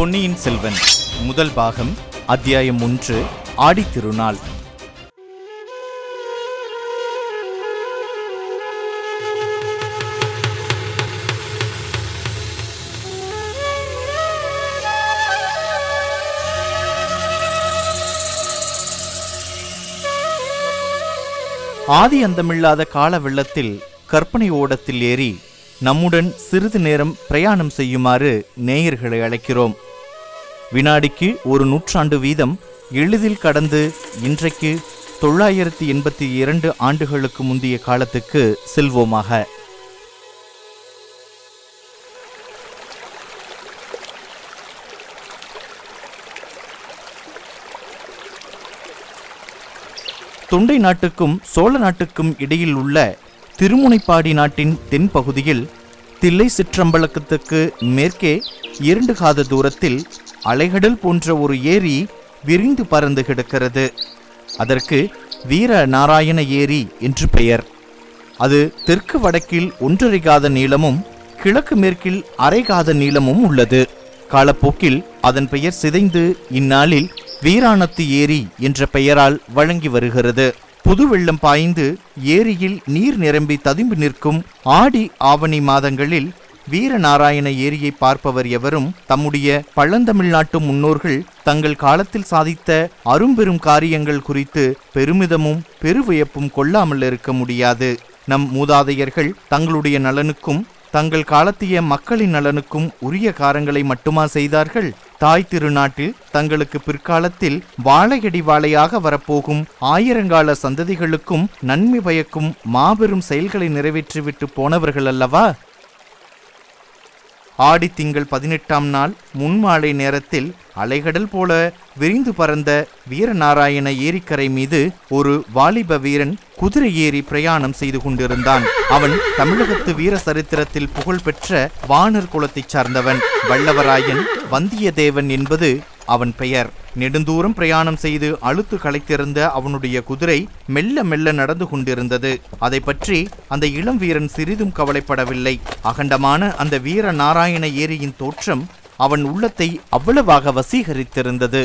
பொன்னியின் செல்வன் முதல் பாகம் அத்தியாயம் ஒன்று ஆடித்திருநாள் ஆதி அந்தமில்லாத கால வெள்ளத்தில் கற்பனை ஓடத்தில் ஏறி நம்முடன் சிறிது நேரம் பிரயாணம் செய்யுமாறு நேயர்களை அழைக்கிறோம். வினாடிக்கு ஒரு நூற்றாண்டு வீதம் எளிதில் கடந்து இன்றைக்கு தொள்ளாயிரத்தி எண்பத்தி இரண்டு ஆண்டுகளுக்கு முந்தைய காலத்துக்கு செல்வோமாக. தொண்டை நாட்டுக்கும் சோழ நாட்டுக்கும் இடையில் உள்ள திருமுனைப்பாடி நாட்டின் தென்பகுதியில் தில்லை சிற்றம்பலக்கத்துக்கு மேற்கே இரண்டு காத தூரத்தில் அலைகடல் போன்ற ஒரு ஏரி விரிந்து பறந்து கிடக்கிறது. அதற்கு வீர நாராயண ஏரி என்று பெயர். அது தெற்கு வடக்கில் ஒன்றரை காத நீளமும் கிழக்கு மேற்கில் அரை காத நீளமும் உள்ளது. காலப்போக்கில் அதன் பெயர் சிதைந்து இந்நாளில் வீராணத்து ஏரி என்ற பெயரால் வழங்கி வருகிறது. புது வெள்ளம் பாய்ந்து ஏரியில் நீர் நிரம்பி ததும்பி நிற்கும் ஆடி ஆவணி மாதங்களில் வீரநாராயண ஏரியை பார்ப்பவர் எவரும் தம்முடைய பழந்தமிழ்நாட்டு முன்னோர்கள் தங்கள் காலத்தில் சாதித்த அரும்பெரும் காரியங்கள் குறித்து பெருமிதமும் பெருவியப்பும் கொள்ளாமல் இருக்க முடியாது. நம் மூதாதையர்கள் தங்களுடைய நலனுக்கும் தங்கள் காலத்திய மக்களின் நலனுக்கும் உரிய காரங்களை மட்டுமா செய்தார்கள்? தாய் திருநாட்டில் தங்களுக்கு பிற்காலத்தில் வாழையடி வாழையாக வரப்போகும் ஆயிரங்கால சந்ததிகளுக்கும் நன்மை பயக்கும் மாபெரும் செயல்களை நிறைவேற்றிவிட்டு போனவர்கள் அல்லவா? ஆடி திங்கள் பதினெட்டாம் நாள் முன்மாலை நேரத்தில் அலைகடல் போல விரிந்து பறந்த வீரநாராயண ஏரிக்கரை மீது ஒரு வாலிப வீரன் குதிரை ஏறி பிரயாணம் செய்து கொண்டிருந்தான். அவன் தமிழகத்து வீர சரித்திரத்தில் புகழ்பெற்ற வானர் குலத்தைச் சார்ந்தவன். வல்லவராயன் வந்தியத்தேவன் என்பது அவன் பெயர். நெடுந்தூரம் பிரயாணம் செய்து அழுத்து களைத்திருந்த அவனுடைய குதிரை மெல்ல மெல்ல நடந்து கொண்டிருந்தது. அதை பற்றி அந்த இளம் வீரன் சிறிதும் கவலைப்படவில்லை. அகண்டமான அந்த வீர நாராயண ஏரியின் தோற்றம் அவன் உள்ளத்தை அவ்வளவாக வசீகரித்திருந்தது.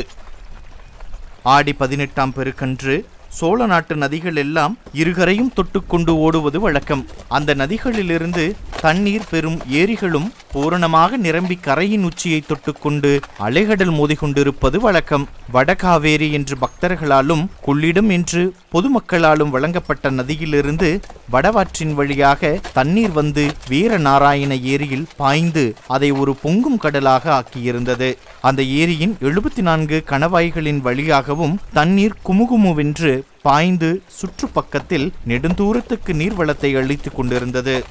ஆடி பதினெட்டாம் பெருக்கன்று சோழ நாட்டு நதிகள் எல்லாம் இருகரையும் தொட்டுக்கொண்டு ஓடுவது வழக்கம். அந்த நதிகளிலிருந்து தண்ணீர் பெறும் ஏரிகளும் பூரணமாக நிரம்பி கரையின் உச்சியை தொட்டுக்கொண்டு அலைகடல் மோதிக்கொண்டிருப்பது வழக்கம். வடகாவேரி என்று பக்தர்களாலும் கொள்ளிடம் என்று பொதுமக்களாலும் வழங்கப்பட்ட நதியிலிருந்து வடவாற்றின் வழியாக தண்ணீர் வந்து வீரநாராயண ஏரியில் பாய்ந்து அதை ஒரு பொங்கும் கடலாக ஆக்கியிருந்தது. அந்த ஏரியின் எழுபத்தி நான்கு கணவாய்களின் வழியாகவும் தண்ணீர் குமுகுமுவென்று பாய்ந்து சுற்றுப்பக்கத்தில் நெடுந்தூரத்துக்கு நீர்வளத்தை அளித்துக் கொண்டிருந்தது.